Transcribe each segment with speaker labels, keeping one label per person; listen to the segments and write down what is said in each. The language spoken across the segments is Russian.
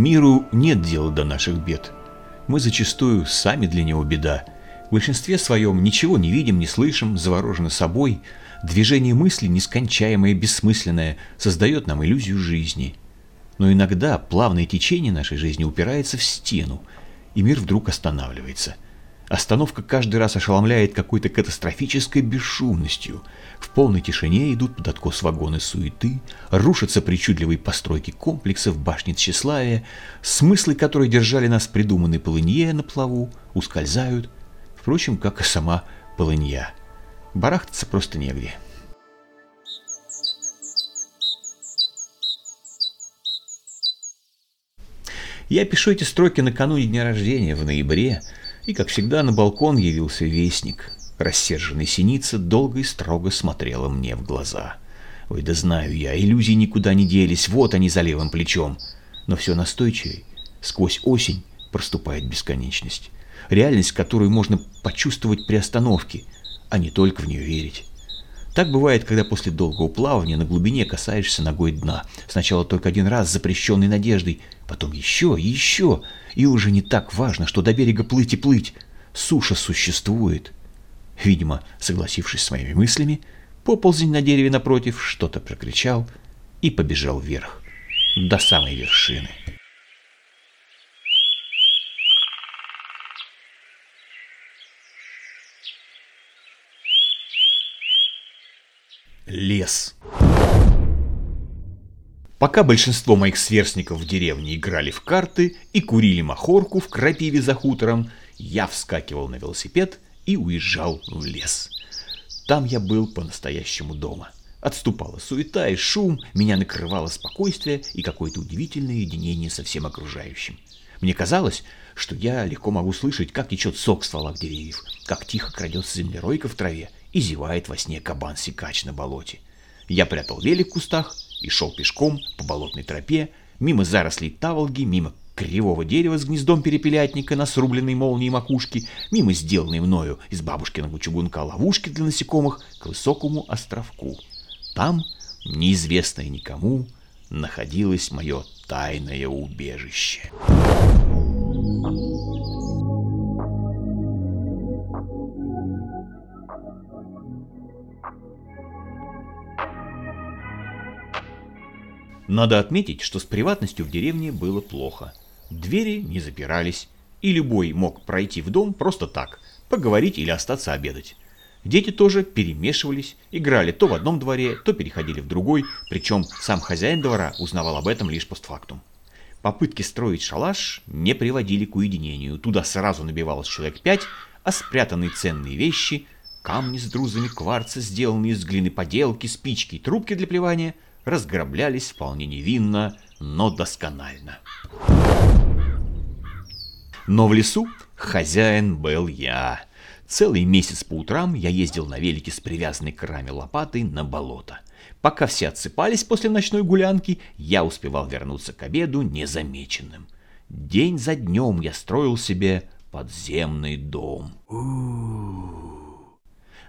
Speaker 1: Миру нет дела до наших бед. Мы зачастую сами для него беда. В большинстве своем ничего не видим, не слышим, заворожены собой. Движение мысли, нескончаемое, бессмысленное, создает нам иллюзию жизни. Но иногда плавное течение нашей жизни упирается в стену, и мир вдруг останавливается – Остановка каждый раз ошеломляет какой-то катастрофической бесшумностью. В полной тишине идут под откос вагоны суеты, рушатся причудливые постройки комплексов, башни тщеславия, смыслы, которые держали нас придуманной полынье на плаву, ускользают, впрочем, как и сама полынья. Барахтаться просто негде. Я пишу эти строки накануне дня рождения, в ноябре, и, как всегда, на балкон явился вестник. Рассерженный синица долго и строго смотрела мне в глаза. Ой, да знаю я, иллюзии никуда не делись, вот они за левым плечом. Но все настойчивее. Сквозь осень проступает бесконечность. Реальность, которую можно почувствовать при остановке, а не только в нее верить. Так бывает, когда после долгого плавания на глубине касаешься ногой дна. Сначала только один раз с запрещенной надеждой, потом еще и еще. И уже не так важно, что до берега плыть и плыть. Суша существует. Видимо, согласившись с моими мыслями, поползень на дереве напротив что-то прокричал и побежал вверх, до самой вершины. Лес. Пока большинство моих сверстников в деревне играли в карты и курили махорку в крапиве за хутором, я вскакивал на велосипед и уезжал в лес. Там я был по-настоящему дома. Отступала суета и шум, меня накрывало спокойствие и какое-то удивительное единение со всем окружающим. Мне казалось, что я легко могу слышать, как течет сок в стволах деревьев, как тихо крадется землеройка в траве и зевает во сне кабан-сикач на болоте. Я прятал велик в кустах и шел пешком по болотной тропе, мимо зарослей таволги, мимо кривого дерева с гнездом перепелятника на срубленной молнией макушки, мимо сделанной мною из бабушкиного чугунка ловушки для насекомых к высокому островку. Там, неизвестное никому, находилось мое тайное убежище. Надо отметить, что с приватностью в деревне было плохо. Двери не запирались, и любой мог пройти в дом просто так, поговорить или остаться обедать. Дети тоже перемешивались, играли то в одном дворе, то переходили в другой, причем сам хозяин двора узнавал об этом лишь постфактум. Попытки строить шалаш не приводили к уединению. Туда сразу набивалось человек пять, а спрятанные ценные вещи, камни с друзами кварца, сделанные из глины поделки, спички и трубки для плевания – разграблялись вполне невинно, но досконально. Но в лесу хозяин был я. Целый месяц по утрам я ездил на велике с привязанной к раме лопатой на болото. Пока все отсыпались после ночной гулянки, я успевал вернуться к обеду незамеченным. День за днем я строил себе подземный дом. У-у-у.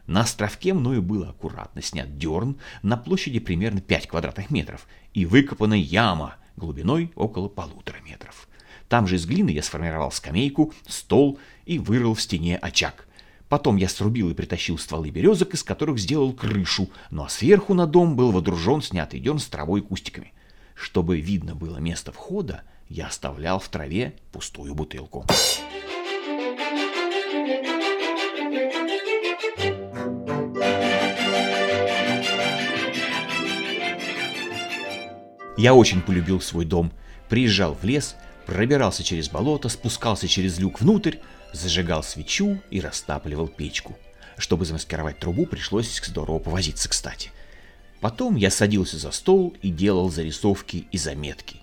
Speaker 1: На островке мною было аккуратно снят дерн на площади примерно 5 квадратных метров и выкопана яма глубиной около полутора метров. Там же из глины я сформировал скамейку, стол и вырыл в стене очаг. Потом я срубил и притащил стволы березок, из которых сделал крышу, ну а сверху на дом был водружен снятый дерн с травой и кустиками. Чтобы видно было место входа, я оставлял в траве пустую бутылку. Я очень полюбил свой дом. Приезжал в лес, пробирался через болото, спускался через люк внутрь, зажигал свечу и растапливал печку. Чтобы замаскировать трубу, пришлось здорово повозиться, кстати. Потом я садился за стол и делал зарисовки и заметки.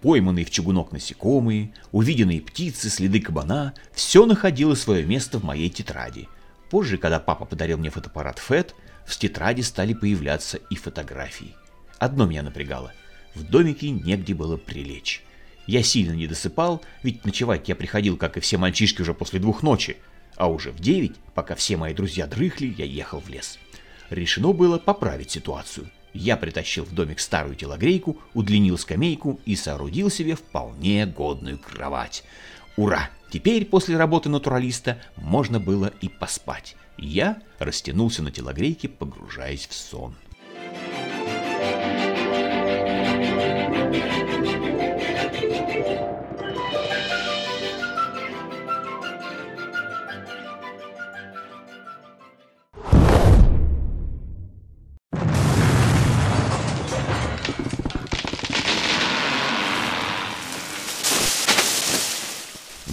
Speaker 1: Пойманные в чугунок насекомые, увиденные птицы, следы кабана – все находило свое место в моей тетради. Позже, когда папа подарил мне фотоаппарат FET, в тетради стали появляться и фотографии. Одно меня напрягало. В домике негде было прилечь. Я сильно не досыпал, ведь ночевать я приходил, как и все мальчишки, уже после двух ночи. А уже в девять, пока все мои друзья дрыхли, я ехал в лес. Решено было поправить ситуацию. Я притащил в домик старую телогрейку, удлинил скамейку и соорудил себе вполне годную кровать. Ура! Теперь после работы натуралиста можно было и поспать. Я растянулся на телогрейке, погружаясь в сон. В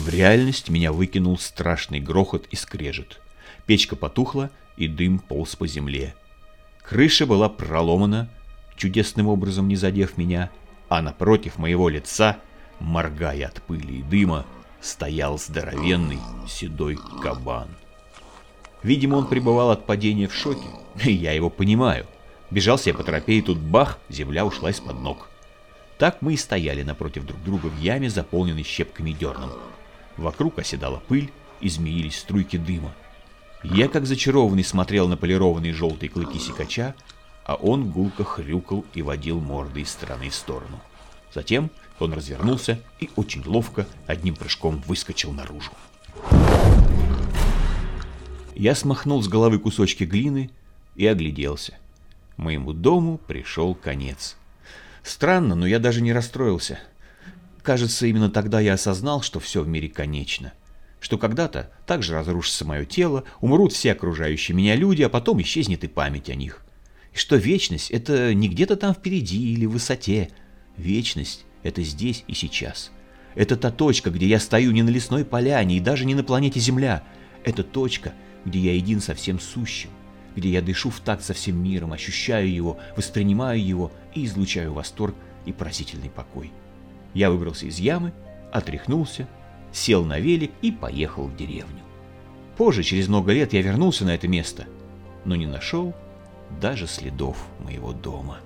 Speaker 1: реальность меня выкинул страшный грохот и скрежет. Печка потухла, и дым полз по земле. Крыша была проломана, чудесным образом не задев меня, а напротив моего лица, моргая от пыли и дыма, стоял здоровенный седой кабан. Видимо, он пребывал от падения в шоке, и я его понимаю. Бежался я по тропе, и тут бах, земля ушла из-под ног. Так мы и стояли напротив друг друга в яме, заполненной щепками и дерном. Вокруг оседала пыль и струйки дыма. Я, как зачарованный, смотрел на полированные желтые клыки сикача, а он гулко хрюкал и водил мордой из стороны в сторону. Затем он развернулся и очень ловко одним прыжком выскочил наружу. Я смахнул с головы кусочки глины и огляделся. Моему дому пришел конец. Странно, но я даже не расстроился. Кажется, именно тогда я осознал, что все в мире конечно. Что когда-то также разрушится мое тело, умрут все окружающие меня люди, а потом исчезнет и память о них. И что вечность — это не где-то там впереди или в высоте. Вечность — это здесь и сейчас. Это та точка, где я стою не на лесной поляне и даже не на планете Земля. Это точка, где я един со всем сущим, где я дышу в такт со всем миром, ощущаю его, воспринимаю его и излучаю восторг и просительный покой. Я выбрался из ямы, отряхнулся, сел на велик и поехал в деревню. Позже, через много лет, я вернулся на это место, но не нашел даже следов моего дома.